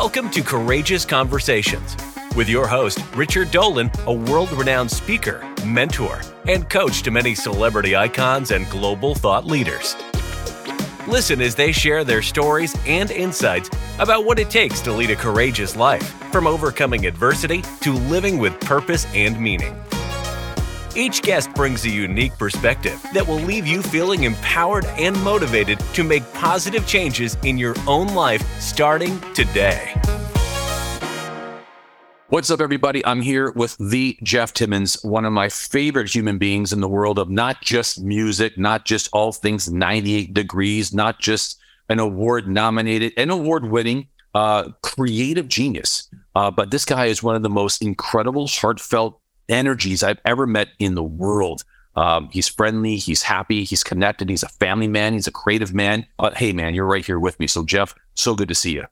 Welcome to Courageous Conversations with your host, Richard Dolan, a world renowned speaker, mentor, and coach to many celebrity icons and global thought leaders. Listen as they share their stories and insights about what it takes to lead a courageous life, from overcoming adversity to living with purpose and meaning. Each guest brings a unique perspective that will leave you feeling empowered and motivated to make positive changes in your own life starting today. What's up, everybody? I'm here with the Jeff Timmons, one of my favorite human beings in the world of not just music, not just all things 98 degrees, not just an award nominated, an award winning uh, creative genius. Uh, but this guy is one of the most incredible, heartfelt energies I've ever met in the world. Um, he's friendly, he's happy, he's connected, he's a family man, he's a creative man. Uh, hey, man, you're right here with me. So, Jeff, so good to see you.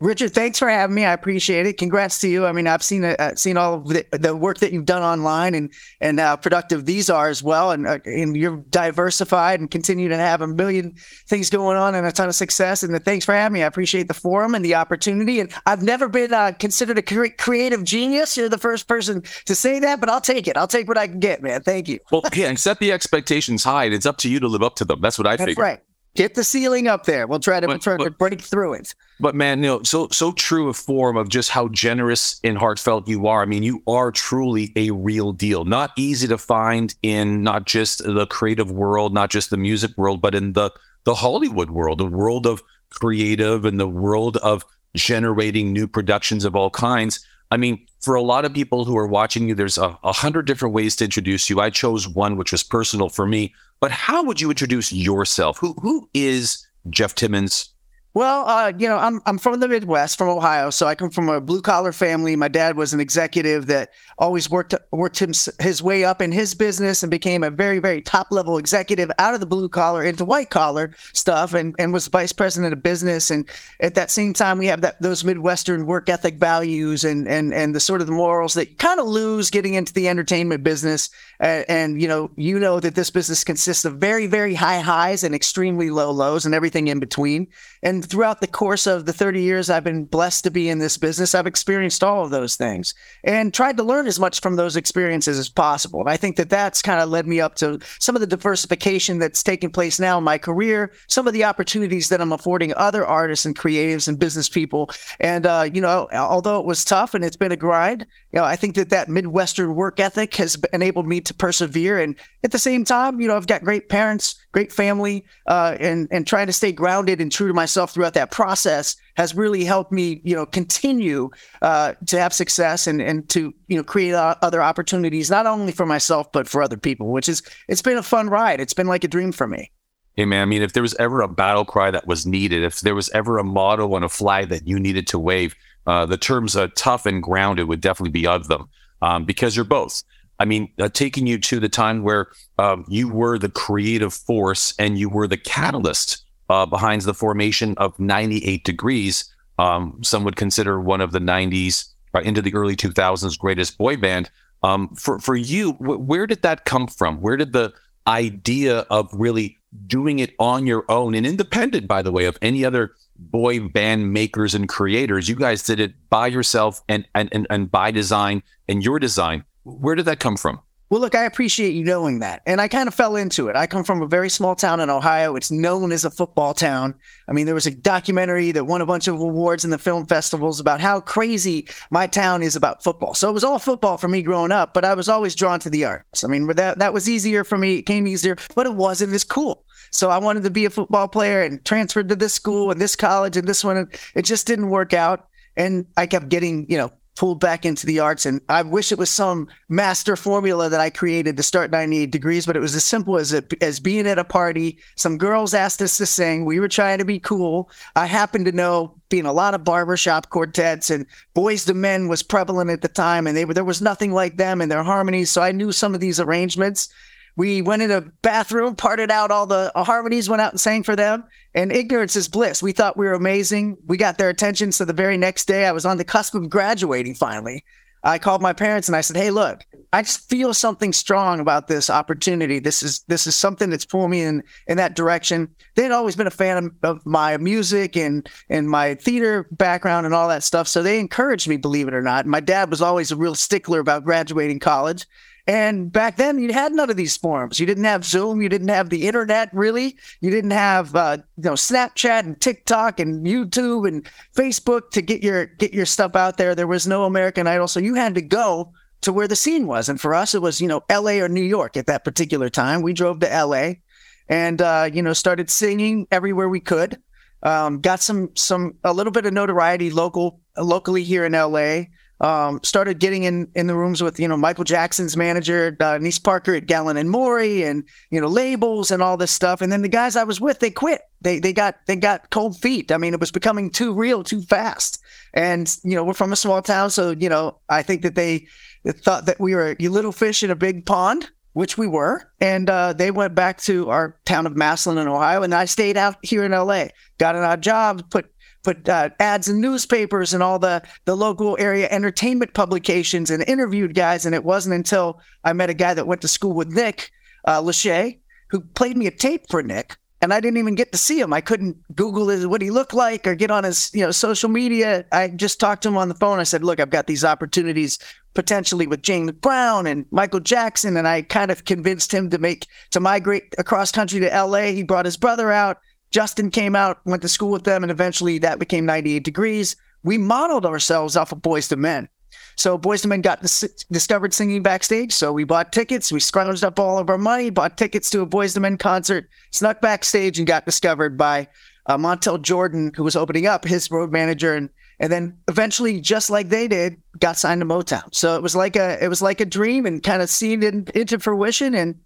Richard, thanks for having me. I appreciate it. Congrats to you. I mean, I've seen uh, seen all of the, the, work that you've done online and and uh, productive these are as well. And uh, and you're diversified and continue to have a million things going on and a ton of success. And thanks for having me. I appreciate the forum and the opportunity. And I've never been uh, considered a cre- creative genius. You're the first person to say that, but I'll take it. I'll take what I can get, man. Thank you. Well, yeah, and set the expectations high. And it's up to you to live up to them. That's what I That's figure. right. Get the ceiling up there. We'll try to, but, try but, to break through it. But man, you know, so so true a form of just how generous and heartfelt you are. I mean, you are truly a real deal. Not easy to find in not just the creative world, not just the music world, but in the the Hollywood world, the world of creative and the world of generating new productions of all kinds. I mean, for a lot of people who are watching you, there's a, a hundred different ways to introduce you. I chose one which was personal for me. But how would you introduce yourself? Who who is Jeff Timmons well, uh, you know, I'm I'm from the Midwest, from Ohio, so I come from a blue collar family. My dad was an executive that always worked worked him, his way up in his business and became a very very top level executive out of the blue collar into white collar stuff, and and was vice president of business. And at that same time, we have that those Midwestern work ethic values and and and the sort of the morals that kind of lose getting into the entertainment business. Uh, and you know, you know that this business consists of very very high highs and extremely low lows and everything in between. And throughout the course of the 30 years I've been blessed to be in this business, I've experienced all of those things and tried to learn as much from those experiences as possible. And I think that that's kind of led me up to some of the diversification that's taking place now in my career, some of the opportunities that I'm affording other artists and creatives and business people. And, uh, you know, although it was tough and it's been a grind, you know, I think that that Midwestern work ethic has enabled me to persevere. And at the same time, you know, I've got great parents, great family, uh, and, and trying to stay grounded and true to myself throughout that process has really helped me, you know, continue uh, to have success and and to you know create other opportunities not only for myself but for other people. Which is it's been a fun ride. It's been like a dream for me. Hey man, I mean, if there was ever a battle cry that was needed, if there was ever a motto on a flag that you needed to wave, uh, the terms uh, tough and grounded would definitely be of them um, because you're both. I mean, uh, taking you to the time where um, you were the creative force and you were the catalyst uh, behind the formation of 98 Degrees. Um, some would consider one of the 90s uh, into the early 2000s greatest boy band. Um, for for you, wh- where did that come from? Where did the idea of really doing it on your own and independent, by the way, of any other boy band makers and creators? You guys did it by yourself and and and, and by design and your design. Where did that come from? Well, look, I appreciate you knowing that. And I kind of fell into it. I come from a very small town in Ohio. It's known as a football town. I mean, there was a documentary that won a bunch of awards in the film festivals about how crazy my town is about football. So it was all football for me growing up, but I was always drawn to the arts. I mean, that, that was easier for me. It came easier, but it wasn't as cool. So I wanted to be a football player and transferred to this school and this college and this one. And it just didn't work out. And I kept getting, you know, pulled back into the arts. And I wish it was some master formula that I created to start 98 Degrees, but it was as simple as it, as being at a party. Some girls asked us to sing. We were trying to be cool. I happened to know being a lot of barbershop quartets and Boyz II Men was prevalent at the time, and they were there was nothing like them in their harmonies. So I knew some of these arrangements. We went in a bathroom, parted out all the harmonies, went out and sang for them. And ignorance is bliss. We thought we were amazing. We got their attention. So the very next day, I was on the cusp of graduating finally. I called my parents and I said, "Hey, look, I just feel something strong about this opportunity. This is this is something that's pulling me in in that direction." They'd always been a fan of, of my music and and my theater background and all that stuff, so they encouraged me, believe it or not. My dad was always a real stickler about graduating college. And back then, you had none of these forums. You didn't have Zoom. You didn't have the internet, really. You didn't have, uh, you know, Snapchat and TikTok and YouTube and Facebook to get your get your stuff out there. There was no American Idol, so you had to go to where the scene was. And for us, it was you know L.A. or New York at that particular time. We drove to L.A. and uh, you know started singing everywhere we could. Um, got some some a little bit of notoriety local locally here in L.A um, started getting in in the rooms with you know Michael Jackson's manager, uh, Nice Parker at Gallin and Morey, and you know labels and all this stuff. And then the guys I was with, they quit. They they got they got cold feet. I mean, it was becoming too real, too fast. And you know, we're from a small town, so you know, I think that they thought that we were a little fish in a big pond. Which we were, and uh, they went back to our town of Massillon in Ohio, and I stayed out here in LA. Got an odd job, put put uh, ads in newspapers and all the the local area entertainment publications and interviewed guys. And it wasn't until I met a guy that went to school with Nick uh, Lachey, who played me a tape for Nick. And I didn't even get to see him. I couldn't Google his, what he looked like or get on his you know social media. I just talked to him on the phone. I said, "Look, I've got these opportunities potentially with James Brown and Michael Jackson," and I kind of convinced him to make to migrate across country to L.A. He brought his brother out Justin came out, went to school with them, and eventually that became 98 Degrees. We modeled ourselves off of Boyz II Men. So Boyz II Men got dis- discovered singing backstage. So we bought tickets. We scrounged up all of our money, bought tickets to a Boyz II Men concert, snuck backstage, and got discovered by uh, Montel Jordan, who was opening up, his road manager, and and then eventually, just like they did, got signed to Motown. So it was like a it was like a dream, and kind of seen it into fruition. And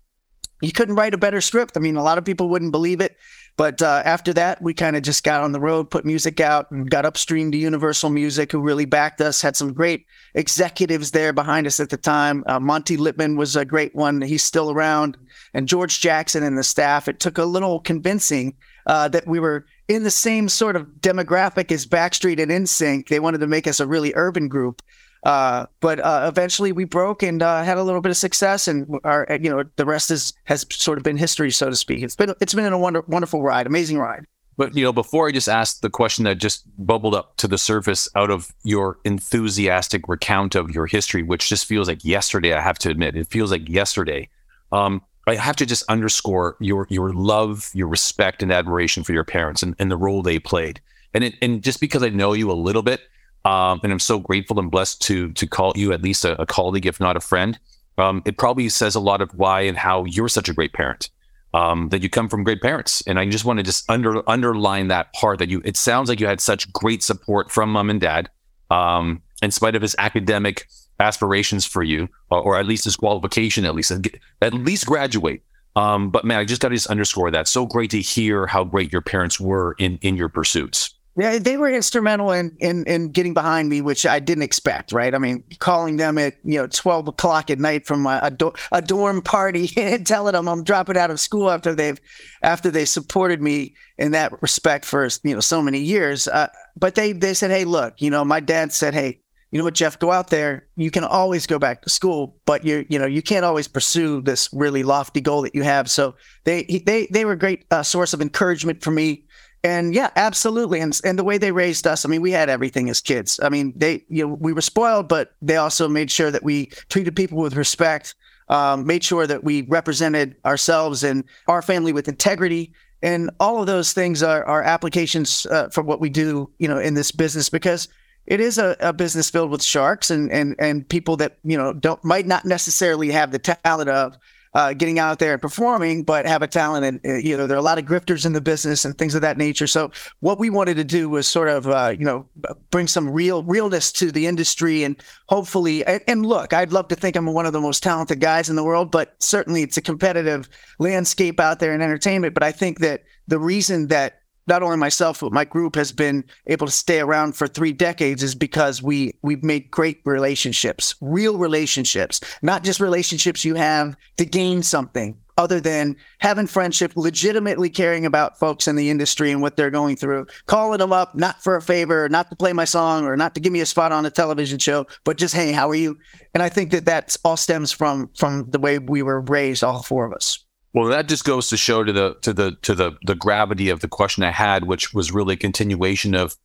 you couldn't write a better script. I mean, a lot of people wouldn't believe it. But uh, after that, we kind of just got on the road, put music out, and got upstream to Universal Music, who really backed us. Had some great executives there behind us at the time. Uh, Monte Lipman was a great one. He's still around, and George Jackson and the staff. It took a little convincing uh, that we were in the same sort of demographic as Backstreet and NSYNC. They wanted to make us a really urban group. Uh, but uh, eventually we broke and uh, had a little bit of success, and our you know the rest is has sort of been history, so to speak. It's been it's been a wonder, wonderful ride, amazing ride. But you know, before I just asked the question that just bubbled up to the surface out of your enthusiastic recount of your history, which just feels like yesterday. I have to admit, it feels like yesterday. Um, I have to just underscore your your love, your respect, and admiration for your parents and, and the role they played. And it, and just because I know you a little bit, um, and I'm so grateful and blessed to to call you at least a, a colleague, if not a friend. Um, it probably says a lot of why and how you're such a great parent. Um, that you come from great parents, and I just want to just under underline that part that you. It sounds like you had such great support from mom and dad, um, in spite of his academic aspirations for you, or, or at least his qualification, at least at least graduate. Um, but man, I just got to just underscore that. So great to hear how great your parents were in in your pursuits. Yeah, they were instrumental in, in in getting behind me, which I didn't expect. Right? I mean, calling them at you know twelve o'clock at night from a, a, do- a dorm party and telling them I'm dropping out of school after they've after they supported me in that respect for you know so many years. Uh, but they they said, hey, look, you know, my dad said, hey, you know what, Jeff, go out there. You can always go back to school, but you you know you can't always pursue this really lofty goal that you have. So they they they were a great uh, source of encouragement for me and yeah, absolutely. And and the way they raised us, I mean, we had everything as kids. I mean, they you know we were spoiled, but they also made sure that we treated people with respect, um, made sure that we represented ourselves and our family with integrity. And all of those things are, are applications uh, for what we do, you know, in this business because it is a, a business filled with sharks and, and and people that you know don't might not necessarily have the talent of uh, getting out there and performing, but have a talent. And, uh, you know, there are a lot of grifters in the business and things of that nature. So what we wanted to do was sort of, uh, you know, bring some real realness to the industry and hopefully, and, and look, I'd love to think I'm one of the most talented guys in the world, but certainly it's a competitive landscape out there in entertainment. But I think that the reason that not only myself but my group has been able to stay around for three decades is because we we've made great relationships real relationships not just relationships you have to gain something other than having friendship, legitimately caring about folks in the industry and what they're going through, calling them up, not for a favor, not to play my song or not to give me a spot on a television show, but just, hey, how are you? And I think that that all stems from from the way we were raised, all four of us. Well, that just goes to show to the to the to the the gravity of the question I had, which was really a continuation of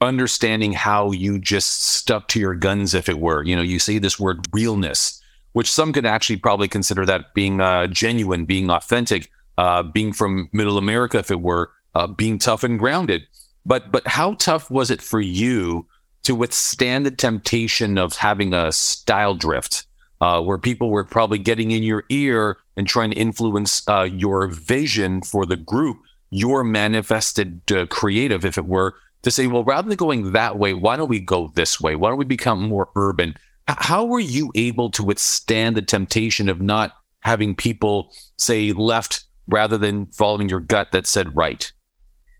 understanding how you just stuck to your guns, if it were. You know, you say this word realness, which some could actually probably consider that being uh, genuine, being authentic, uh, being from Middle America, if it were, uh, being tough and grounded. But but how tough was it for you to withstand the temptation of having a style drift? uh, where people were probably getting in your ear and trying to influence uh, your vision for the group, your manifested uh, creative, if it were, to say, well, rather than going that way, why don't we go this way? Why don't we become more urban? How were you able to withstand the temptation of not having people say left rather than following your gut that said right?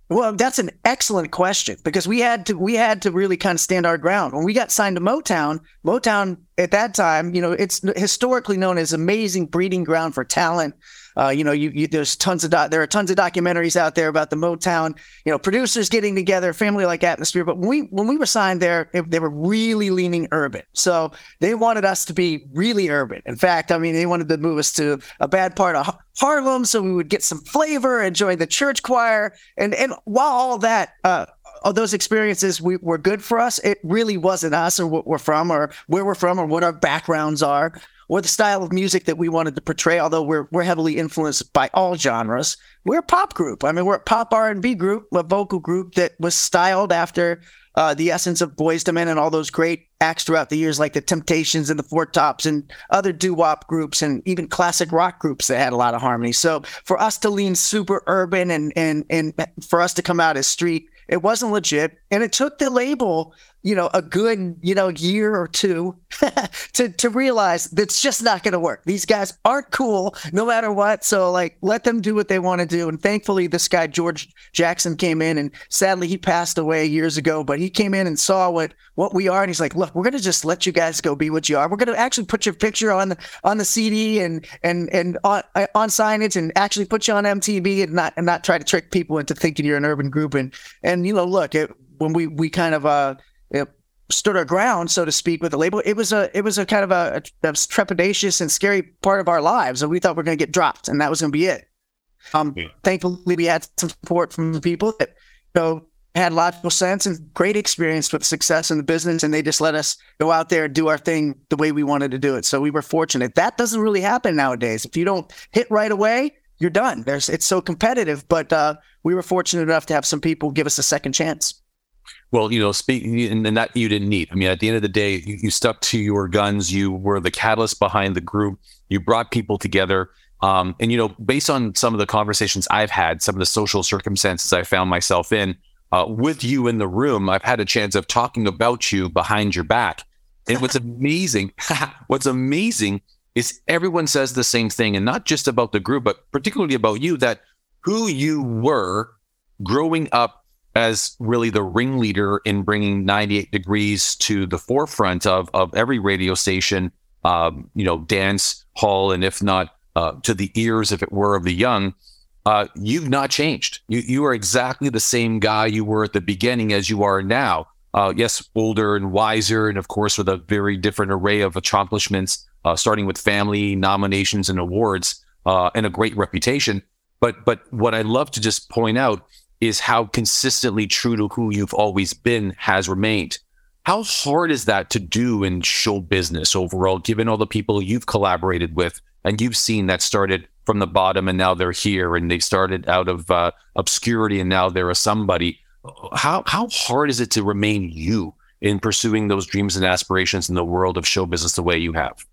Well, that's an excellent question because we had to we had to really kind of stand our ground. When we got signed to Motown, Motown at that time, you know, it's historically known as amazing breeding ground for talent. Uh, you know, you, you, there's tons of do- there are tons of documentaries out there about the Motown, you know, producers getting together, family like atmosphere. But when we when we were signed there, it, they were really leaning urban. So they wanted us to be really urban. In fact, I mean, they wanted to move us to a bad part of Harlem so we would get some flavor and join the church choir. And and while all that. Uh, all those experiences we, were good for us. It really wasn't us or what we're from or where we're from or what our backgrounds are or the style of music that we wanted to portray. Although we're we're heavily influenced by all genres, we're a pop group. I mean, we're a pop R and B group, a vocal group that was styled after uh, the essence of Boyz II Men and all those great acts throughout the years, like the Temptations and the Four Tops and other doo wop groups and even classic rock groups that had a lot of harmony. So for us to lean super urban and and and for us to come out as street it wasn't legit. And it took the label, you know, a good, you know, year or two to, to realize that's just not going to work. These guys aren't cool no matter what. So, like, let them do what they want to do. And thankfully, this guy, George Jackson, came in and sadly, he passed away years ago, but he came in and saw what, what we are. And he's like, look, we're going to just let you guys go be what you are. We're going to actually put your picture on the, on the CD and, and, and on, on signage and actually put you on MTV and not, and not try to trick people into thinking you're an urban group. And, and, you know, look, it, when we we kind of uh, stood our ground, so to speak, with the label, it was a it was a kind of a, a, a trepidatious and scary part of our lives, and we thought we are going to get dropped, and that was going to be it. Um, yeah. thankfully, we had some support from the people that you know had logical sense and great experience with success in the business, and they just let us go out there and do our thing the way we wanted to do it. So we were fortunate. That doesn't really happen nowadays. If you don't hit right away, you're done. There's it's so competitive, but uh, we were fortunate enough to have some people give us a second chance. Well, you know, speaking and that you didn't need. I mean, at the end of the day, you, you, stuck to your guns. You were the catalyst behind the group. You brought people together. Um, and you know, based on some of the conversations I've had, some of the social circumstances I found myself in, uh, with you in the room, I've had a chance of talking about you behind your back. And what's amazing, what's amazing is everyone says the same thing, and not just about the group, but particularly about you, that who you were growing up as really the ringleader in bringing 98 degrees to the forefront of, of every radio station, um, you know, dance hall, and if not uh, to the ears, if it were, of the young. Uh, you've not changed. You you are exactly the same guy you were at the beginning as you are now. Uh, yes, older and wiser, and of course with a very different array of accomplishments uh, starting with family nominations and awards uh, and a great reputation. But but what I love to just point out is how consistently true to who you've always been has remained. How hard is that to do in show business overall, given all the people you've collaborated with and you've seen that started from the bottom and now they're here and they started out of uh, obscurity and now they're a somebody. How how hard is it to remain you in pursuing those dreams and aspirations in the world of show business the way you have?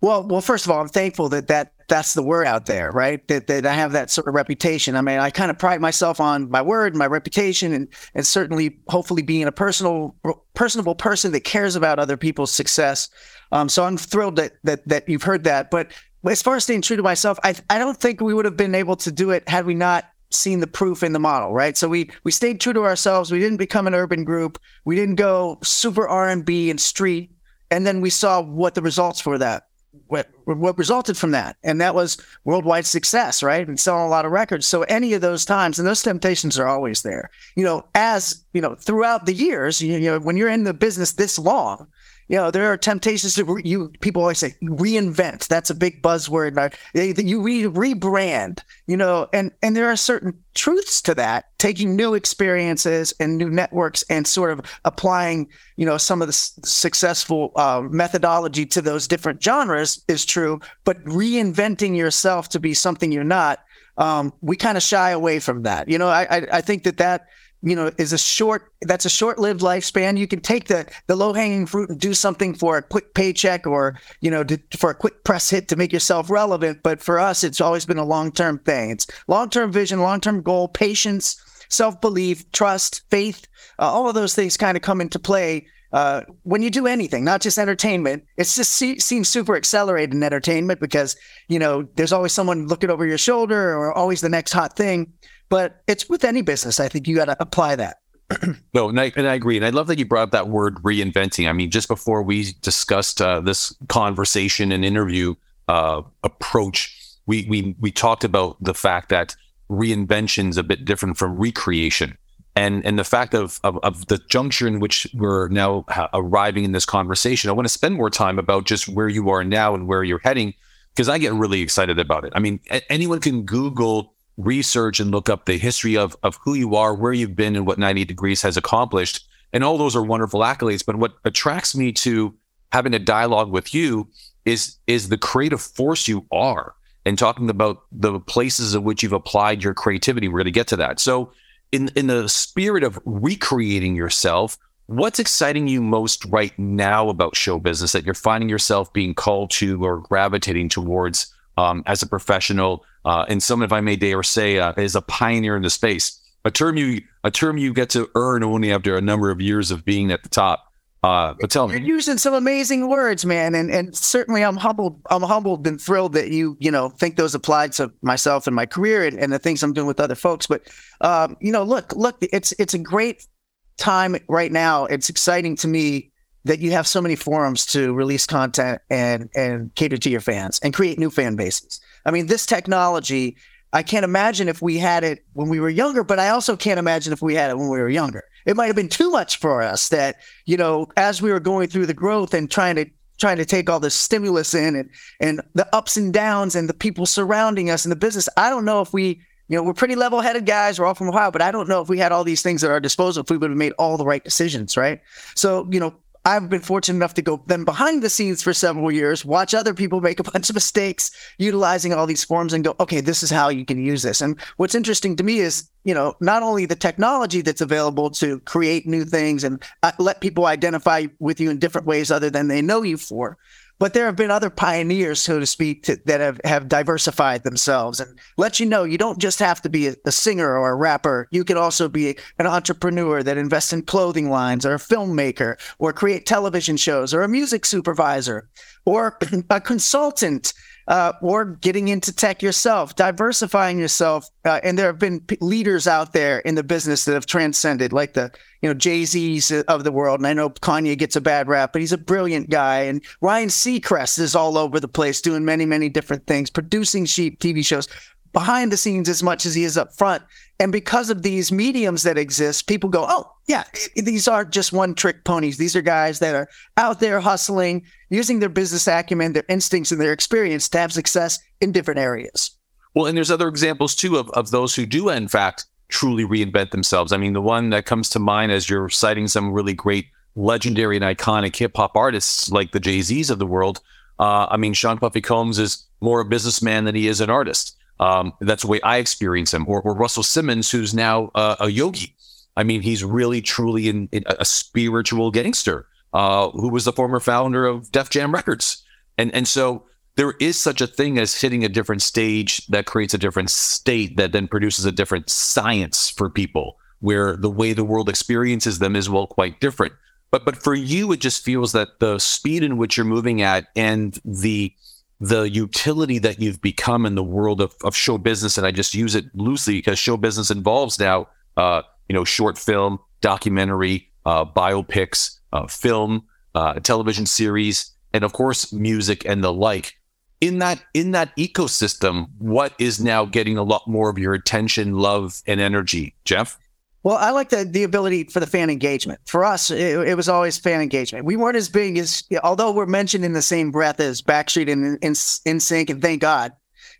Well, well, first of all, I'm thankful that that that's the word out there, right? That that I have that sort of reputation. I mean, I kind of pride myself on my word, my reputation, and and certainly, hopefully, being a personal, personable person that cares about other people's success. Um, so I'm thrilled that that that you've heard that. But as far as staying true to myself, I I don't think we would have been able to do it had we not seen the proof in the model, right? So we we stayed true to ourselves. We didn't become an urban group. We didn't go super R and B and street, and then we saw what the results for that what what resulted from that, and that was worldwide success, right, and selling a lot of records. So any of those times, and those temptations are always there. You know, as you know, throughout the years, you, you know, when you're in the business this long, you know there are temptations to re- you people always say reinvent. That's a big buzzword you re- rebrand you know and and there are certain truths to that taking new experiences and new networks and sort of applying you know some of the s- successful uh, methodology to those different genres is true but reinventing yourself to be something you're not um, we kind of shy away from that. You know I, I i think that that you know is a short that's a short-lived lifespan. You can take the the low-hanging fruit and do something for a quick paycheck or you know to, for a quick press hit to make yourself relevant. But for us it's always been a long-term thing. It's long-term vision long-term goal patience self-belief trust faith uh, all of those things kind of come into play uh, when you do anything, not just entertainment, it just se- seems super accelerated in entertainment because you know there's always someone looking over your shoulder or always the next hot thing. But it's with any business. I think you got to apply that. no, and I, and I, agree. And I love that you brought up that word reinventing. I mean, just before we discussed uh, this conversation and interview uh, approach, we, we, we talked about the fact that reinvention is a bit different from recreation. And, and the fact of, of, of the juncture in which we're now ha- arriving in this conversation, I want to spend more time about just where you are now and where you're heading, because I get really excited about it. I mean, a- anyone can Google research and look up the history of of who you are, where you've been, and what 90 Degrees has accomplished. And all those are wonderful accolades. But what attracts me to having a dialogue with you is is the creative force you are and talking about the places in which you've applied your creativity. We're going to get to that. So in in the spirit of recreating yourself, what's exciting you most right now about show business that you're finding yourself being called to or gravitating towards um, as a professional uh, and someone, if I may dare say, uh, is a pioneer in the space. A term you a term you get to earn only after a number of years of being at the top. Uh, but tell me, You're using some amazing words, man, and and certainly I'm humbled. I'm humbled and thrilled that you you know think those apply to myself and my career and, and the things I'm doing with other folks. But um, you know, look, look, it's it's a great time right now. It's exciting to me that you have so many forums to release content and and cater to your fans and create new fan bases. I mean, this technology, I can't imagine if we had it when we were younger, but I also can't imagine if we had it when we were younger. It might have been too much for us that, you know, as we were going through the growth and trying to trying to take all this stimulus in and and the ups and downs and the people surrounding us in the business. I don't know if we you know, we're pretty level headed guys. We're all from Ohio, but I don't know if we had all these things at our disposal if we would have made all the right decisions, right? So, you know, I've been fortunate enough to go then behind the scenes for several years, watch other people make a bunch of mistakes utilizing all these forms and go, okay, this is how you can use this. And what's interesting to me is, you know, not only the technology that's available to create new things and uh, let people identify with you in different ways other than they know you for, but there have been other pioneers, so to speak, to, that have, have diversified themselves and let you know you don't just have to be a, a, singer or a rapper. You can also be an entrepreneur that invests in clothing lines or a filmmaker or create television shows or a music supervisor or a consultant uh, or getting into tech yourself, diversifying yourself. Uh, and there have been p- leaders out there in the business that have transcended, like the you know Jay Z's of the world. And I know Kanye gets a bad rap, but he's a brilliant guy. And Ryan Seacrest is all over the place, doing many many different things, producing sheep TV shows behind the scenes as much as he is up front. And because of these mediums that exist, people go, oh, yeah, these aren't just one trick ponies. These are guys that are out there hustling, using their business acumen, their instincts, and their experience to have success in different areas. Well, and there's other examples too of, of those who do, in fact, truly reinvent themselves. I mean, the one that comes to mind as you're citing some really great, legendary, and iconic hip hop artists like the Jay Z's of the world. Uh, I mean, Sean Puffy Combs is more a businessman than he is an artist. Um, that's the way I experience him. Or, or Russell Simmons, who's now uh, a yogi. I mean, he's really, truly in, in a spiritual gangster uh, who was the former founder of Def Jam Records. And, and so there is such a thing as hitting a different stage that creates a different state that then produces a different science for people where the way the world experiences them is well quite different. But but for you, it just feels that the speed in which you're moving at and the the utility that you've become in the world of, of show business, and I just use it loosely because show business involves now, uh, you know, short film, documentary, uh, biopics, uh, film, uh, television series, and of course music and the like. In that in that ecosystem, what is now getting a lot more of your attention, love, and energy, Jeff? Well, I like the the ability for the fan engagement. For us, it, it was always fan engagement. We weren't as big as, although we're mentioned in the same breath as Backstreet and NSYNC, and thank God,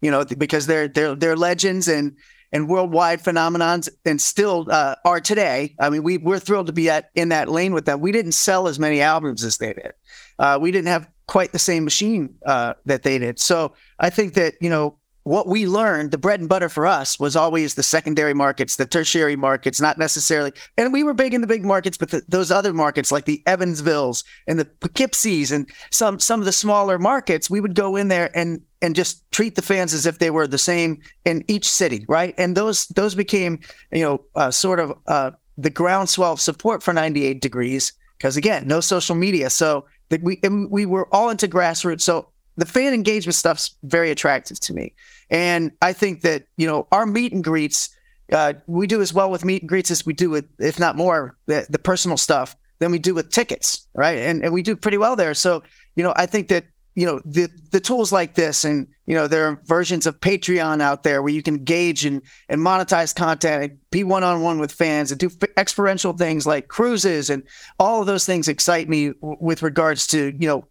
you know, because they're they're they're legends and and worldwide phenomenons and still uh, are today. I mean, we we're thrilled to be at in that lane with them. We didn't sell as many albums as they did. Uh, we didn't have quite the same machine uh, that they did. So I think that you know what we learned, the bread and butter for us was always the secondary markets, the tertiary markets, not necessarily. And we were big in the big markets, but the, those other markets like the Evansvilles and the Poughkeepsies and some some of the smaller markets, we would go in there and and just treat the fans as if they were the same in each city, right? And those those became you know uh, sort of uh, the groundswell of support for 98 degrees because again, no social media, so we we were all into grassroots. So the fan engagement stuff's very attractive to me. And I think that, you know, our meet and greets, uh, we do as well with meet and greets as we do with, if not more, the, the personal stuff than we do with tickets, right? And, and we do pretty well there. So, you know, I think that, you know, the, the tools like this and, you know, there are versions of Patreon out there where you can gauge and, and monetize content and be one-on-one with fans and do experiential things like cruises and all of those things excite me w- with regards to, you know,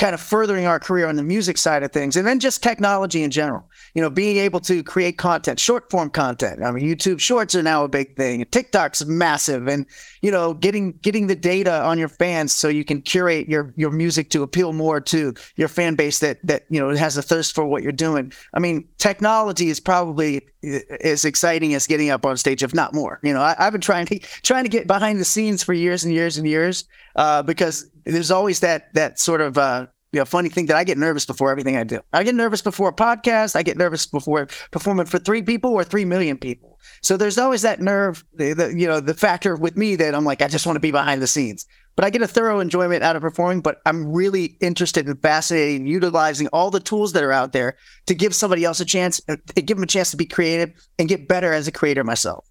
kind of furthering our career on the music side of things and then just technology in general. You know being able to create content short form content. I mean youtube shorts are now a big thing tiktok's massive and you know getting getting the data on your fans so you can curate your your music to appeal more to your fan base that that you know has a thirst for what you're doing. I mean technology is probably as exciting as getting up on stage if not more. You know I, have been trying to trying to get behind the scenes for years and years and years uh, because there's always that that sort of uh, you know, funny thing that I get nervous before everything I do. I get nervous before a podcast. I get nervous before performing for three people or three million people. So there's always that nerve, the, the, you know, the factor with me that I'm like, I just want to be behind the scenes. But I get a thorough enjoyment out of performing. But I'm really interested and fascinated in utilizing all the tools that are out there to give somebody else a chance, uh, give them a chance to be creative and get better as a creator myself.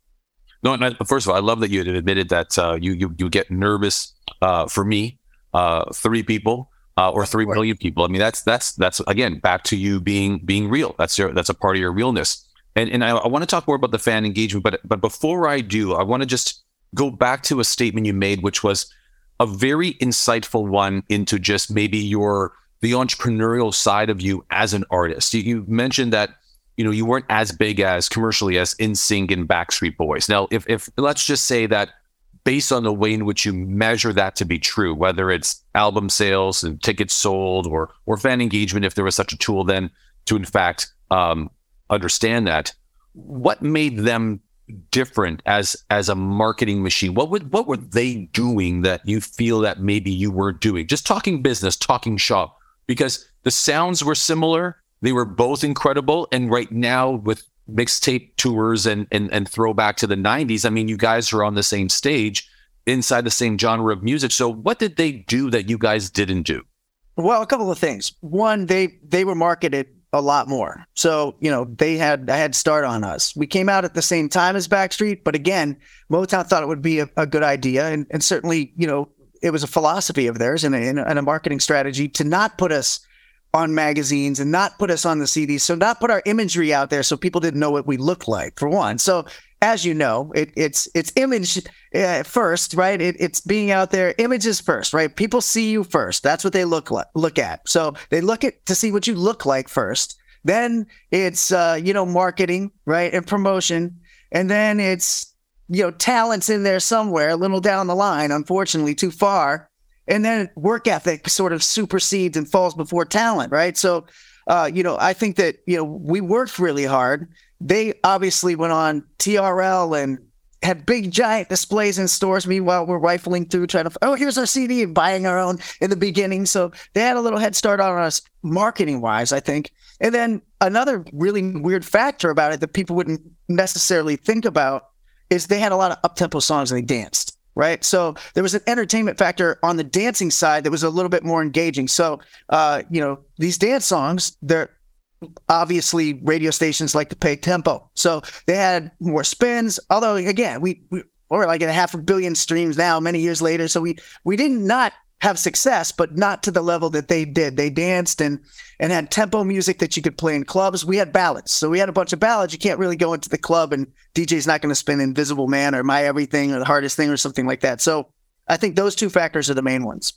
No, no first of all, I love that you admitted that uh, you you you get nervous uh, for me uh, three people uh, or three million people. I mean, that's that's that's again back to you being being real. That's your that's a part of your realness. And and I, I want to talk more about the fan engagement, but but before I do, I want to just go back to a statement you made, which was a very insightful one into just maybe your the entrepreneurial side of you as an artist. You, you mentioned that you know you weren't as big as commercially as NSYNC and Backstreet Boys. Now, if if let's just say that based on the way in which you measure that to be true, whether it's album sales and tickets sold or or fan engagement, if there was such a tool, then to in fact um, understand that. What made them different as as a marketing machine? What would what were they doing that you feel that maybe you weren't doing? Just talking business, talking shop, because the sounds were similar. They were both incredible, and right now with mixtape tours and, and and throwback to the 90s i mean you guys are on the same stage inside the same genre of music. So what did they do that you guys didn't do? Well a couple of things. One they they were marketed a lot more. So you know they had a head start on us. We came out at the same time as backstreet but again motown thought it would be a, a good idea. And, and certainly you know it was a philosophy of theirs and a, and a marketing strategy to not put us on magazines and not put us on the CDs. So not put our imagery out there so people didn't know what we looked like for one. So as you know, it, it's it's image uh, first, right? It, it's being out there. Images first, right? People see you first. That's what they look like, look at. So they look at to see what you look like first. Then it's uh, you know marketing, right, and promotion, and then it's you know talents in there somewhere, a little down the line. Unfortunately, too far and then work ethic sort of supersedes and falls before talent, right? So, uh, you know, I think that you know we worked really hard. They obviously went on TRL and had big giant displays in stores. Meanwhile, we're rifling through trying to oh here's our CD and buying our own in the beginning. So they had a little head start on us marketing wise, I think. And then another really weird factor about it that people wouldn't necessarily think about is they had a lot of up tempo songs and they danced right? So there was an entertainment factor on the dancing side that was a little bit more engaging. So, uh, you know, these dance songs, they're obviously radio stations like to pay tempo. So they had more spins. Although again, we, we we're like at a half a billion streams now, many years later. So we we didn't not have success, but not to the level that they did. They danced and and had tempo music that you could play in clubs. We had ballads, so we had a bunch of ballads. You can't really go into the club and DJ's not going to spin Invisible Man or My Everything or The Hardest Thing or something like that. So I think those two factors are the main ones.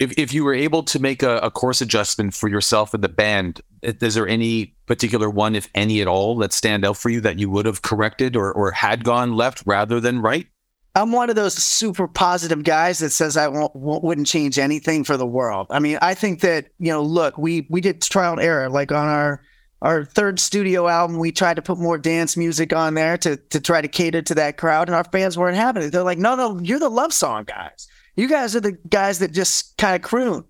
If, if you were able to make a, a course adjustment for yourself and the band, is there any particular one, if any at all, that stand out for you that you would have corrected or, or had gone left rather than right? I'm one of those super positive guys that says I won't, wouldn't change anything for the world. I mean, I think that you know, look, we we did trial and error. Like on our our third studio album, we tried to put more dance music on there to to try to cater to that crowd, and our fans weren't having it. They're like, no, no, you're the love song guys. You guys are the guys that just kind of croon.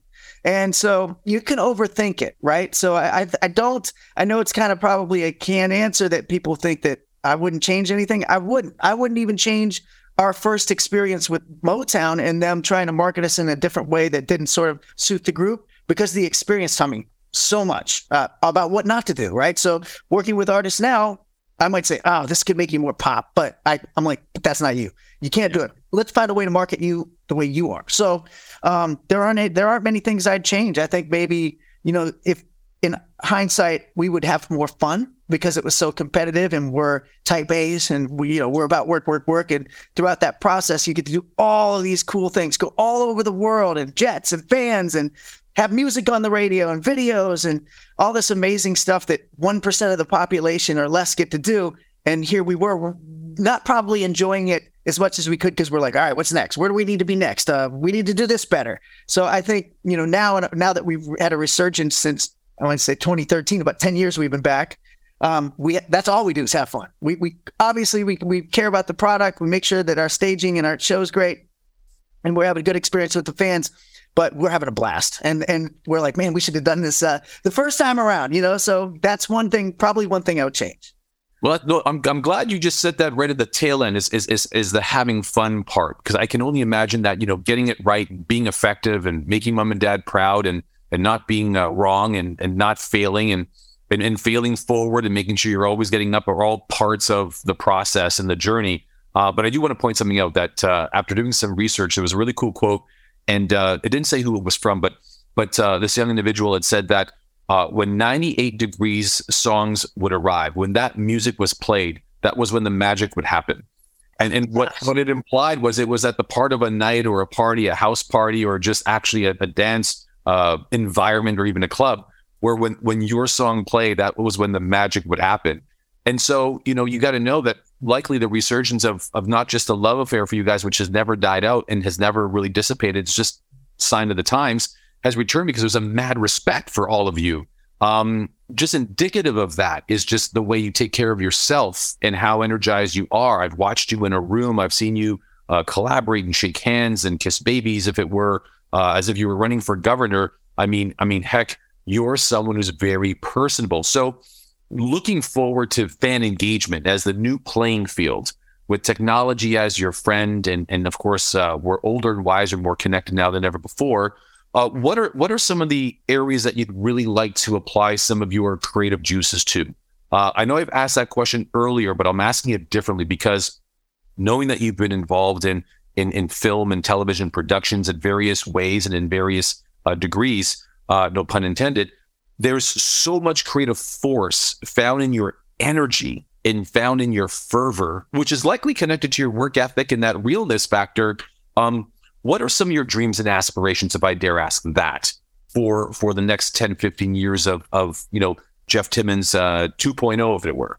And so you can overthink it, right? So I, I, I don't. I know it's kind of probably a canned answer that people think that I wouldn't change anything. I wouldn't. I wouldn't even change our first experience with Motown and them trying to market us in a different way that didn't sort of suit the group because the experience taught me so much uh, about what not to do, right? So working with artists now, I might say, oh, this could make you more pop, but I, I'm like, but that's not you. You can't do it. Let's find a way to market you the way you are. So um, there aren't there aren't many things I'd change. I think maybe you know if in hindsight we would have more fun because it was so competitive and we're type A's and we, you know, we're about work, work, work. And throughout that process, you get to do all of these cool things, go all over the world and jets and fans and have music on the radio and videos and all this amazing stuff that 1% of the population or less get to do. And here we were, we're not probably enjoying it as much as we could because we're like, all right, what's next? Where do we need to be next? Uh, we need to do this better. So I think, you know, now, now that we've had a resurgence since I want to say 2013, about 10 years we've been back um, we that's all we do is have fun. We we obviously we we care about the product. We make sure that our staging and our show's great, and we're having a good experience with the fans. But we're having a blast, and and we're like, man, we should have done this uh, the first time around, you know. So that's one thing, probably one thing I would change. Well, no, I'm I'm glad you just said that right at the tail end is is is, is the having fun part because I can only imagine that you know getting it right, being effective, and making mom and dad proud, and and not being uh, wrong, and and not failing, and and, and feeling forward and making sure you're always getting up are all parts of the process and the journey. Uh, but I do want to point something out that uh, after doing some research, there was a really cool quote, and uh, it didn't say who it was from, but but uh, this young individual had said that uh, when 98 degrees songs would arrive, when that music was played, that was when the magic would happen. And and what, what it implied was it was at the part of a night or a party, a house party, or just actually a, a dance uh, environment or even a club where when when your song played, that was when the magic would happen. And so, you know, you got to know that likely the resurgence of of not just a love affair for you guys, which has never died out and has never really dissipated, it's just sign of the times, has returned because there's a mad respect for all of you. Um, just indicative of that is just the way you take care of yourself and how energized you are. I've watched you in a room. I've seen you uh, collaborate and shake hands and kiss babies, if it were uh, as if you were running for governor. I mean, I mean, heck, you're someone who's very personable. So, looking forward to fan engagement as the new playing field with technology as your friend, and and of course, uh, we're older and wiser, more connected now than ever before. Uh, what are what are some of the areas that you'd really like to apply some of your creative juices to? Uh, I know I've asked that question earlier, but I'm asking it differently because knowing that you've been involved in in, in film and television productions in various ways and in various uh, degrees, uh, no pun intended, there's so much creative force found in your energy and found in your fervor, which is likely connected to your work ethic and that realness factor. Um, what are some of your dreams and aspirations, if I dare ask that, for for the next 10, 15 years of of you know Jeff Timmons uh, 2.0, if it were?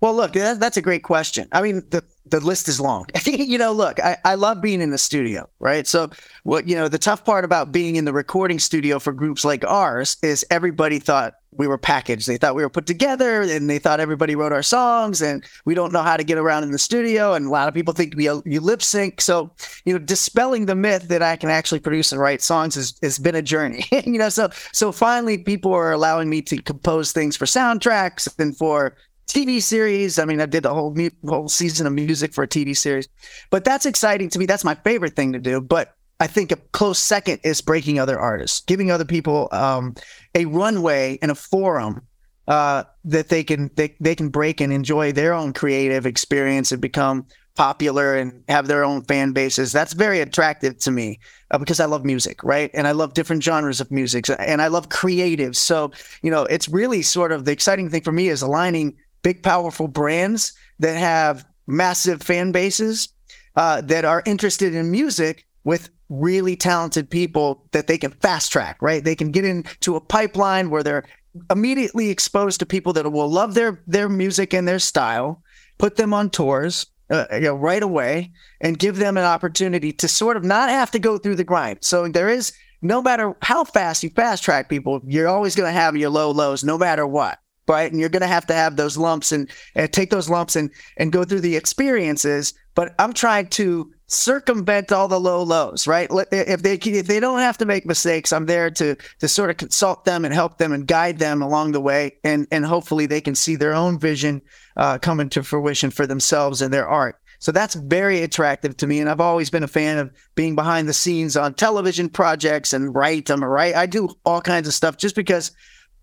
Well, look, that, that's a great question. I mean, the the list is long. you know, look, I, I love being in the studio, right? So, what you know, the tough part about being in the recording studio for groups like ours is everybody thought we were packaged. They thought we were put together, and they thought everybody wrote our songs, and we don't know how to get around in the studio. And a lot of people think we uh, you lip sync. So, you know, dispelling the myth that I can actually produce and write songs has, has been a journey. you know, so so finally, people are allowing me to compose things for soundtracks and for TV series. I mean, I did the whole whole season of music for a TV series, but that's exciting to me. That's my favorite thing to do. But I think a close second is breaking other artists, giving other people um, a runway and a forum uh, that they can they, they can break and enjoy their own creative experience and become popular and have their own fan bases. That's very attractive to me uh, because I love music, right? And I love different genres of music and I love creatives. So, you know, it's really sort of the exciting thing for me is aligning big, powerful brands that have massive fan bases uh, that are interested in music with really talented people that they can fast track, right? They can get into a pipeline where they're immediately exposed to people that will love their their music and their style, put them on tours, uh, you know, right away, and give them an opportunity to sort of not have to go through the grind. So there is no matter how fast you fast track people, you're always going to have your low lows, no matter what right? And you're going to have to have those lumps and, and take those lumps and and go through the experiences. But I'm trying to circumvent all the low lows, right? If they if they don't have to make mistakes, I'm there to to sort of consult them and help them and guide them along the way, and and hopefully they can see their own vision uh, coming to fruition for themselves and their art. So that's very attractive to me. And I've always been a fan of being behind the scenes on television projects and write. I'm a right. I do all kinds of stuff just because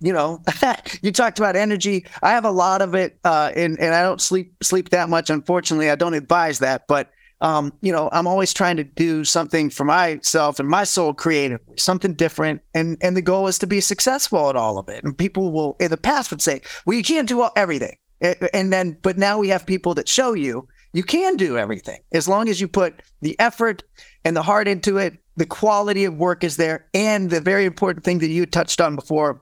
you know, you talked about energy. I have a lot of it, uh, and and I don't sleep sleep that much. Unfortunately, I don't advise that, but um, you know, I'm always trying to do something for myself and my soul creatively, something different. And and the goal is to be successful at all of it. And people will in the past would say, well, you can't do all, everything. And then, but now we have people that show you you can do everything as long as you put the effort and the heart into it. The quality of work is there, and the very important thing that you touched on before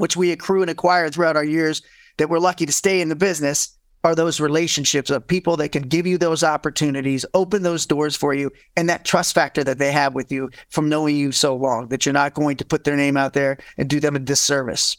which we accrue and acquire throughout our years that we're lucky to stay in the business are those relationships of people that can give you those opportunities, open those doors for you, and that trust factor that they have with you from knowing you so long that you're not going to put their name out there and do them a disservice.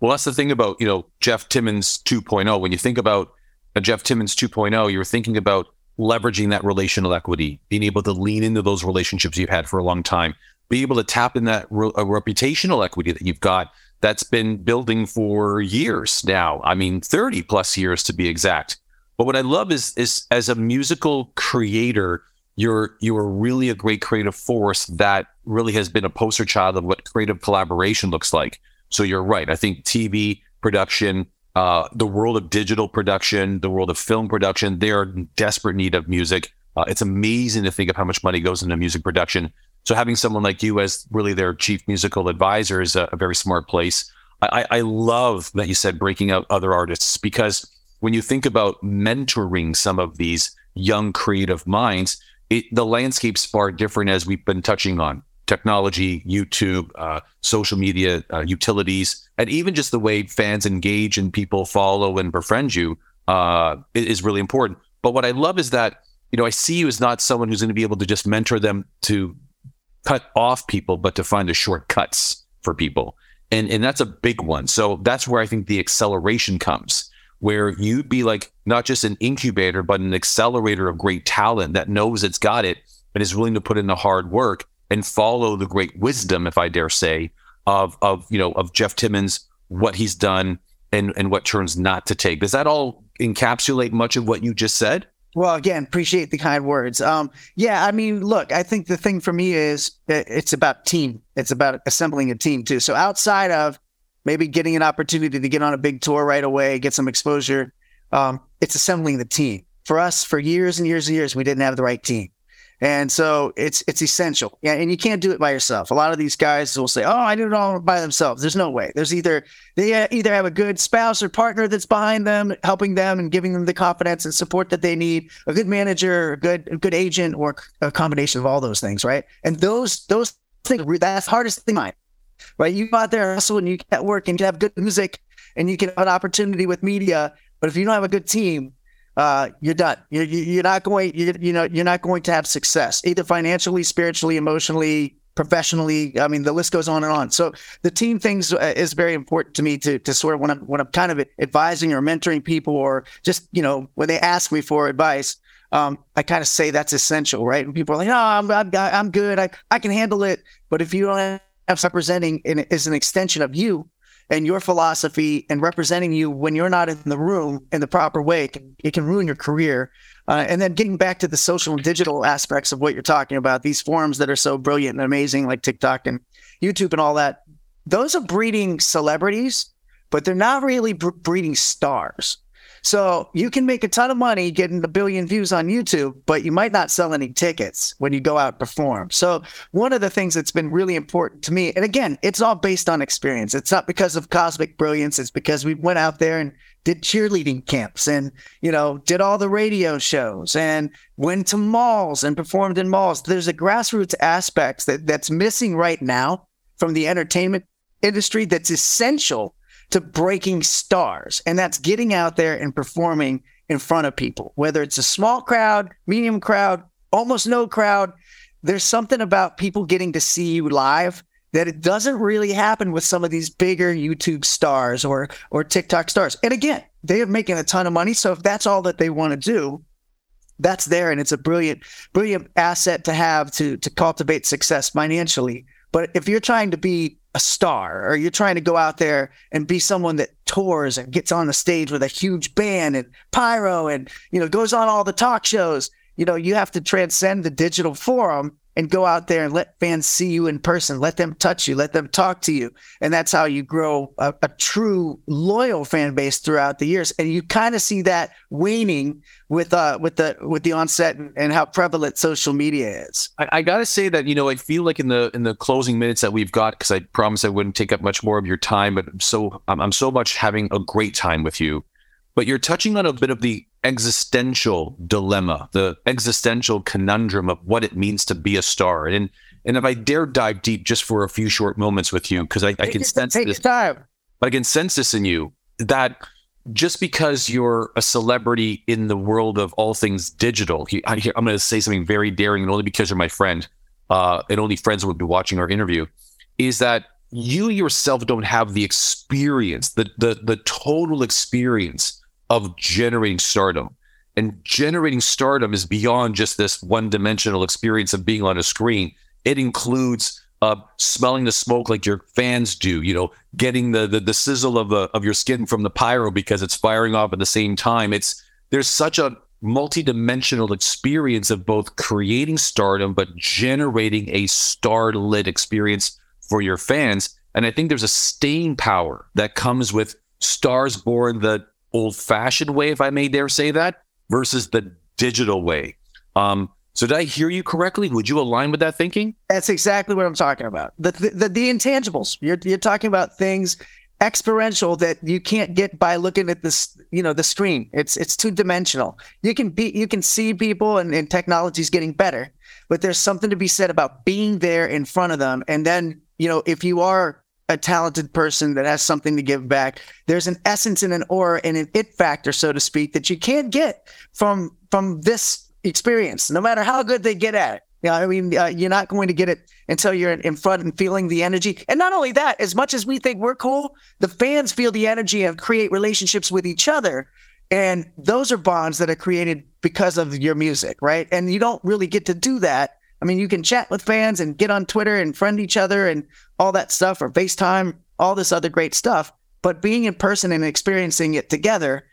Well, that's the thing about, you know, Jeff Timmons 2.0. When you think about a Jeff Timmons 2.0, you're thinking about leveraging that relational equity, being able to lean into those relationships you've had for a long time, be able to tap in that re- reputational equity that you've got that's been building for years now. I mean, 30 plus years to be exact. But what I love is is as a musical creator, you're you're really a great creative force that really has been a poster child of what creative collaboration looks like. So you're right. I think TV production, uh, the world of digital production, the world of film production, they are in desperate need of music. Uh, it's amazing to think of how much money goes into music production. So having someone like you as really their chief musical advisor is a, a very smart place. I, I love that you said breaking out other artists because when you think about mentoring some of these young creative minds, it, the landscape's far different as we've been touching on technology, YouTube, uh, social media uh, utilities, and even just the way fans engage and people follow and befriend you uh, is really important. But what I love is that you know I see you as not someone who's going to be able to just mentor them to cut off people, but to find the shortcuts for people. And, and that's a big one. So that's where I think the acceleration comes, where you'd be like not just an incubator, but an accelerator of great talent that knows it's got it and is willing to put in the hard work and follow the great wisdom, if I dare say, of of you know of Jeff Timmons, what he's done and and what turns not to take. Does that all encapsulate much of what you just said? Well, again, appreciate the kind words. Um, yeah, I mean, look, I think the thing for me is it's about team. It's about assembling a team too. So outside of maybe getting an opportunity to get on a big tour right away, get some exposure, um, it's assembling the team. For us, for years and years and years, we didn't have the right team. And so it's it's essential. Yeah, and you can't do it by yourself. A lot of these guys will say, "Oh, I did it all by themselves." There's no way. There's either they uh, either have a good spouse or partner that's behind them, helping them and giving them the confidence and support that they need, a good manager, a good a good agent, or a combination of all those things, right? And those those things that's hardest thing, mine, right? You go out there and hustle and you get work and you have good music and you can have an opportunity with media, but if you don't have a good team, uh, you're done. You're, you're not going. You're, you know, you're not going to have success either financially, spiritually, emotionally, professionally. I mean, the list goes on and on. So the team things uh, is very important to me to to sort of when I'm when I'm kind of advising or mentoring people or just you know when they ask me for advice. Um, I kind of say that's essential, right? And people are like, "No, I'm I'm, I'm good. I I can handle it." But if you don't have representing is an extension of you, and your philosophy and representing you when you're not in the room in the proper way it can, it can ruin your career. Uh, and then getting back to the social and digital aspects of what you're talking about these forums that are so brilliant and amazing like tiktok and youtube and all that those are breeding celebrities but they're not really breeding stars So you can make a ton of money getting a billion views on YouTube, but you might not sell any tickets when you go out and perform. So one of the things that's been really important to me, and again, it's all based on experience. It's not because of cosmic brilliance. It's because we went out there and did cheerleading camps and, you know, did all the radio shows and went to malls and performed in malls. There's a grassroots aspect that, that's missing right now from the entertainment industry that's essential to breaking stars. And that's getting out there and performing in front of people, whether it's a small crowd, medium crowd, almost no crowd. There's something about people getting to see you live that it doesn't really happen with some of these bigger YouTube stars or or TikTok stars. And again, they are making a ton of money. So if that's all that they want to do, that's there and it's a brilliant, brilliant asset to have to to cultivate success financially. But if you're trying to be a star or you're trying to go out there and be someone that tours and gets on the stage with a huge band and pyro and you know goes on all the talk shows. You know you have to transcend the digital forum and go out there and let fans see you in person. Let them touch you. Let them talk to you. And that's how you grow a, a true loyal fan base throughout the years. And you kind of see that waning with uh with the with the onset and, and how prevalent social media is. I, I, gotta say that you know I feel like in the in the closing minutes that we've got because I promised I wouldn't take up much more of your time, but I'm so I'm, I'm so much having a great time with you. But you're touching on a bit of the existential dilemma, the existential conundrum of what it means to be a star. And and if I dare dive deep just for a few short moments with you, because I, I, can sense this, time. I can sense this in you that just because you're a celebrity in the world of all things digital, I, am going to say something very daring, and only because you're my friend, uh, and only friends would be watching our interview, is that you yourself don't have the experience, the the the total experience of generating stardom. And generating stardom is beyond just this one dimensional experience of being on a screen. It includes uh, smelling the smoke like your fans do, you know, getting the, the, the sizzle of the of your skin from the pyro because it's firing off at the same time. It's there's such a multi-dimensional experience of both creating stardom but generating a star-lit experience for your fans. And I think there's a staying power that comes with stars born the old fashioned way, if I may dare say that, versus the digital way. Um, so did I hear you correctly? Would you align with that thinking? That's exactly what I'm talking about. The the, the, the intangibles. You're you're talking about things experiential that you can't get by looking at this, you know, the screen. It's it's two dimensional. You can be you can see people and, and technology is getting better, but there's something to be said about being there in front of them. And then, you know, if you are a talented person that has something to give back. There's an essence and an aura and an it factor, so to speak, that you can't get from from this experience, no matter how good they get at it. You know, I mean, uh, you're not going to get it until you're in front and feeling the energy. And not only that, as much as we think we're cool, the fans feel the energy and create relationships with each other. And those are bonds that are created because of your music, right? And you don't really get to do that I mean, you can chat with fans and get on Twitter and friend each other and all that stuff, or FaceTime, all this other great stuff. But being in person and experiencing it together,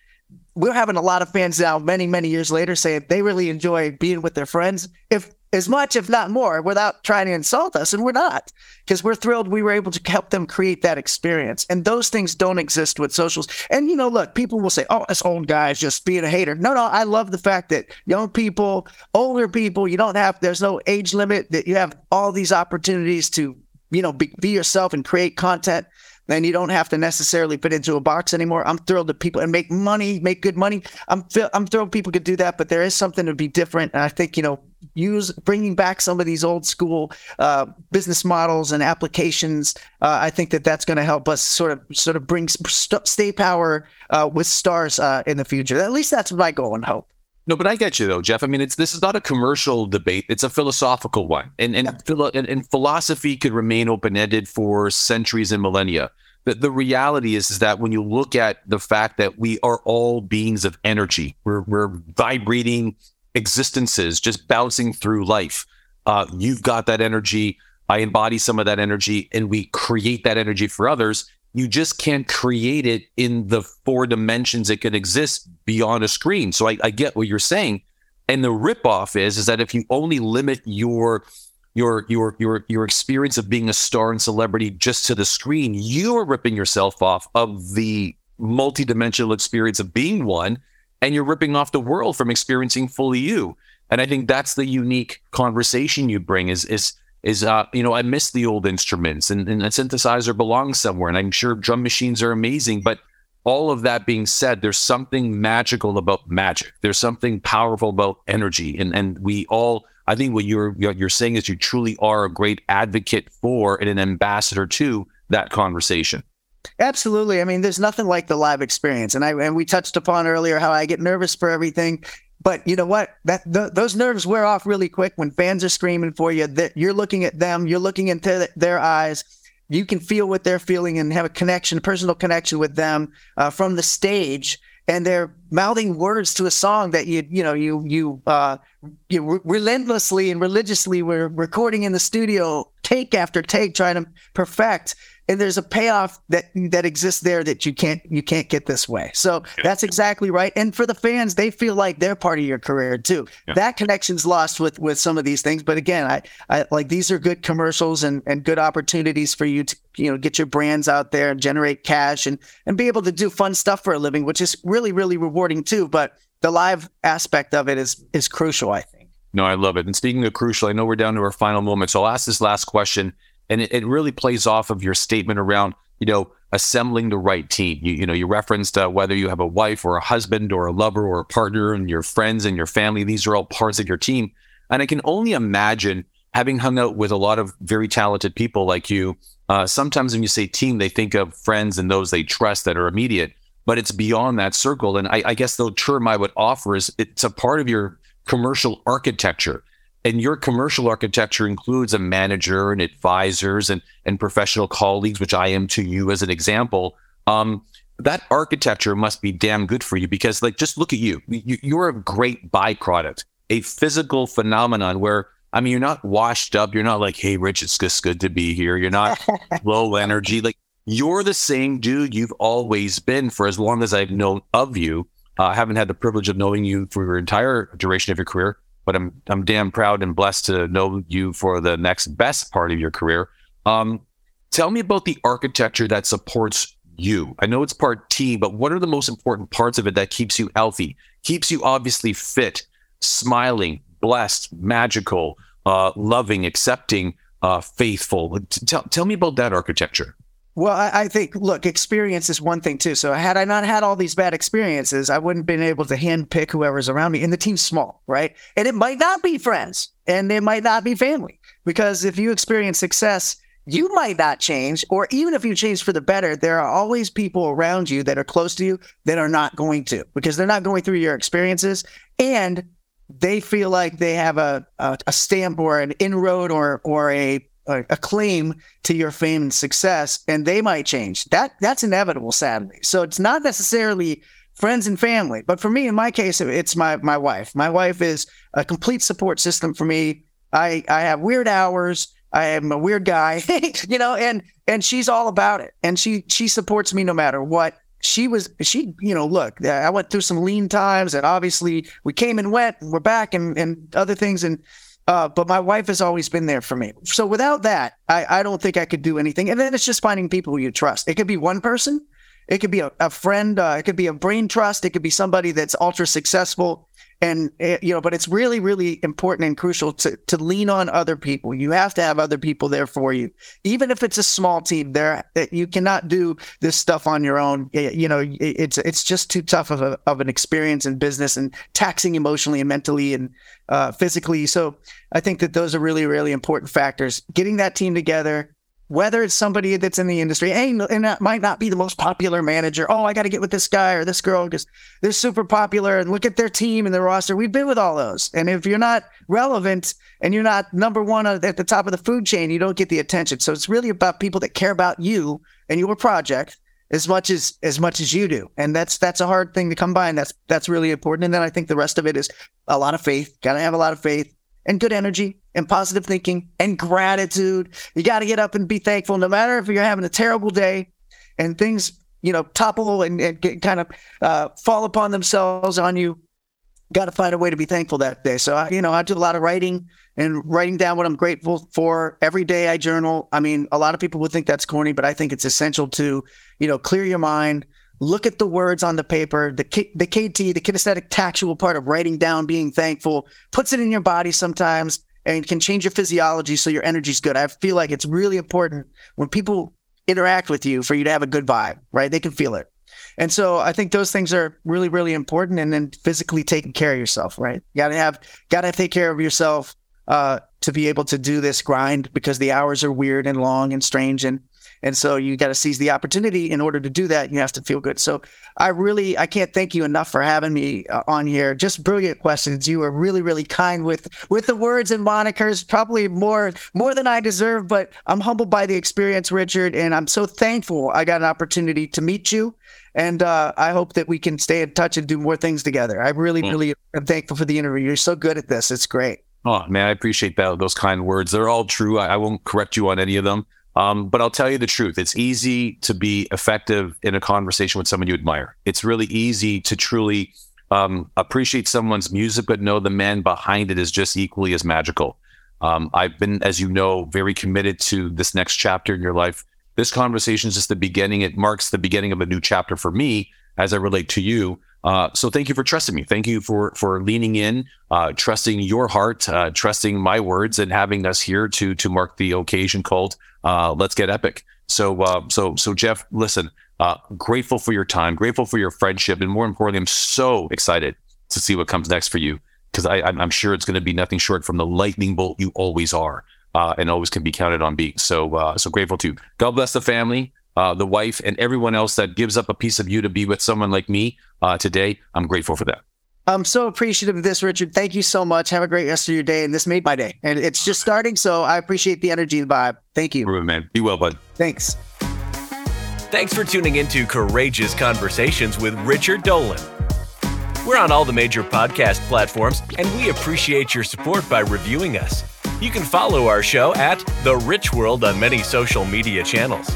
we're having a lot of fans now, many, many years later, say they really enjoy being with their friends. If as much, if not more, without trying to insult us. And we're not, because we're thrilled we were able to help them create that experience. And those things don't exist with socials. And, you know, look, people will say, oh, this old guy is just being a hater. No, no, I love the fact that young people, older people, you don't have, there's no age limit, that you have all these opportunities to, you know, be, be yourself and create content then you don't have to necessarily fit into a box anymore. I'm thrilled that people and make money, make good money. I'm I'm thrilled people could do that, but there is something to be different. And I think you know, use bringing back some of these old school uh, business models and applications. Uh, I think that that's going to help us sort of sort of bring st- stay power uh, with stars uh, in the future. At least that's my goal and hope. No, but I get you though, Jeff. I mean, it's this is not a commercial debate; it's a philosophical one, and and, yeah. philo- and, and philosophy could remain open ended for centuries and millennia. The, the reality is, is that when you look at the fact that we are all beings of energy, we're we're vibrating existences, just bouncing through life. Uh, you've got that energy. I embody some of that energy, and we create that energy for others you just can't create it in the four dimensions it can exist beyond a screen. So I, I get what you're saying. And the ripoff is is that if you only limit your your your your your experience of being a star and celebrity just to the screen, you are ripping yourself off of the multi-dimensional experience of being one, and you're ripping off the world from experiencing fully you. And I think that's the unique conversation you bring is is is uh you know I miss the old instruments and, and a synthesizer belongs somewhere, and I'm sure drum machines are amazing, but all of that being said, there's something magical about magic. There's something powerful about energy, and and we all. I think what you're you're saying is you truly are a great advocate for and an ambassador to that conversation. Absolutely. I mean, there's nothing like the live experience, and I and we touched upon earlier how I get nervous for everything. But you know what? That th- those nerves wear off really quick when fans are screaming for you. That you're looking at them, you're looking into their eyes. You can feel what they're feeling and have a connection, personal connection with them uh, from the stage and they're mouthing words to a song that you you know you you uh you re- relentlessly and religiously were recording in the studio take after take trying to perfect and there's a payoff that that exists there that you can't you can't get this way. So yeah. that's exactly right. And for the fans, they feel like they're part of your career too. Yeah. That connection's lost with with some of these things. But again, I, I like these are good commercials and and good opportunities for you to you know get your brands out there and generate cash and and be able to do fun stuff for a living, which is really really rewarding too. But the live aspect of it is is crucial, I think. No, I love it. And speaking of crucial, I know we're down to our final moment. So I'll ask this last question and it, it really plays off of your statement around you know assembling the right team. You, you know, you referenced uh, whether you have a wife or a husband or a lover or a partner and your friends and your family. These are all parts of your team. And I can only imagine having hung out with a lot of very talented people like you. Uh, sometimes when you say team, they think of friends and those they trust that are immediate, but it's beyond that circle. And I, I guess the term I would offer is it's a part of your commercial architecture and your commercial architecture includes a manager and advisors and, and professional colleagues, which I am to you as an example. Um, that architecture must be damn good for you because, like, just look at you. you. You're a great byproduct, a physical phenomenon where, I mean, you're not washed up. You're not like, hey, Rich, it's just good to be here. You're not low energy. Like, you're the same dude you've always been for as long as I've known of you. Uh, I haven't had the privilege of knowing you for your entire duration of your career, but I'm I'm damn proud and blessed to know you for the next best part of your career. Um, tell me about the architecture that supports you. I know it's part T, but what are the most important parts of it that keeps you healthy, keeps you obviously fit, smiling, blessed, magical, uh, loving, accepting, uh, faithful? Tell tell me about that architecture. Well, I, I, think, look, experience is one thing too. So had I not had all these bad experiences, I wouldn't have been able to handpick whoever's around me. And the team's small, right? And it might not be friends and it might not be family because if you experience success, you might not change. Or even if you change for the better, there are always people around you that are close to you that are not going to because they're not going through your experiences. And they feel like they have a, a, a stamp or an inroad or, or a a, claim to your fame and success, and they might change. That that's inevitable, sadly. So it's not necessarily friends and family, but for me, in my case, it's my my wife. My wife is a complete support system for me. I I have weird hours. I am a weird guy, you know, and and she's all about it, and she she supports me no matter what. She was she you know look I went through some lean times and obviously we came and went and we're back and and other things and uh, but my wife has always been there for me. So without that, I, I don't think I could do anything. And then it's just finding people you trust. It could be one person, it could be a, a friend, uh, it could be a brain trust, it could be somebody that's ultra successful and eh, you know but it's really really important and crucial to to lean on other people. You have to have other people there for you. Even if it's a small team there eh, you cannot do this stuff on your own. You know it's it's just too tough of, a, of an experience in business and taxing emotionally and mentally and uh, physically. So i think that those are really really important factors. Getting that team together whether it's somebody that's in the industry and, and that might not be the most popular manager. Oh, I got to get with this guy or this girl because they're super popular and look at their team and their roster. We've been with all those. And if you're not relevant and you're not number one at the top of the food chain, you don't get the attention. So it's really about people that care about you and your project as much as as much as you do. And that's that's a hard thing to come by. And that's that's really important. And then I think the rest of it is a lot of faith. Gotta have a lot of faith and good energy and positive thinking and gratitude. You got to get up and be thankful, no matter if you're having a terrible day and things, you know, topple and, and get, kind of uh, fall upon themselves on you. Got to find a way to be thankful that day. So, I, you know, I do a lot of writing and writing down what I'm grateful for. Every day I journal. I mean, a lot of people would think that's corny, but I think it's essential to, you know, clear your mind, look at the words on the paper, the K- the KT, the kinesthetic tactual part of writing down, being thankful, puts it in your body sometimes and can change your physiology so your energy's good. I feel like it's really important when people interact with you for you to have a good vibe, right? They can feel it. And so I think those things are really, really important. And then physically taking care of yourself, right? You gotta have, gotta take care of yourself uh, to be able to do this grind because the hours are weird and long and strange. And and so you got to seize the opportunity. In order to do that, you have to feel good. So I really, I can't thank you enough for having me uh, on here. Just brilliant questions. You were really, really kind with with the words and monikers. Probably more more than I deserve, but I'm humbled by the experience, Richard, and I'm so thankful I got an opportunity to meet you. And uh, I hope that we can stay in touch and do more things together. I really, mm. really am thankful for the interview. You're so good at this. It's great. Oh man, I appreciate that. Those kind words. They're all true. I, I won't correct you on any of them. Um, but I'll tell you the truth. It's easy to be effective in a conversation with someone you admire. It's really easy to truly um, appreciate someone's music, but know the man behind it is just equally as magical. Um, I've been, as you know, very committed to this next chapter in your life. This conversation is just the beginning. It marks the beginning of a new chapter for me as I relate to you. Uh, so thank you for trusting me. Thank you for for leaning in, uh, trusting your heart, uh, trusting my words, and having us here to to mark the occasion called uh, "Let's Get Epic." So uh, so so Jeff, listen, uh, grateful for your time, grateful for your friendship, and more importantly, I'm so excited to see what comes next for you because I'm sure it's going to be nothing short from the lightning bolt you always are. and always can be counted on being so so grateful to. God bless the family uh, the wife, and everyone else that gives up a piece of you to be with someone like me uh, today. I'm grateful for that. I'm so appreciative of this, Richard. Thank you so much. Have a great rest of your day. And this made my day. And it's just starting. So I appreciate the energy and vibe. Thank you. man. Be well, bud. Thanks. Thanks for tuning into Courageous Conversations with Richard Dolan. We're on all the major podcast platforms, and we appreciate your support by reviewing us. You can follow our show at The Rich World on many social media channels.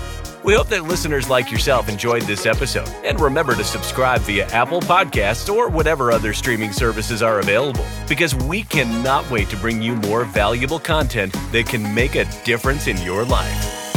We hope that listeners like yourself enjoyed this episode. And remember to subscribe via Apple Podcasts or whatever other streaming services are available, because we cannot wait to bring you more valuable content that can make a difference in your life.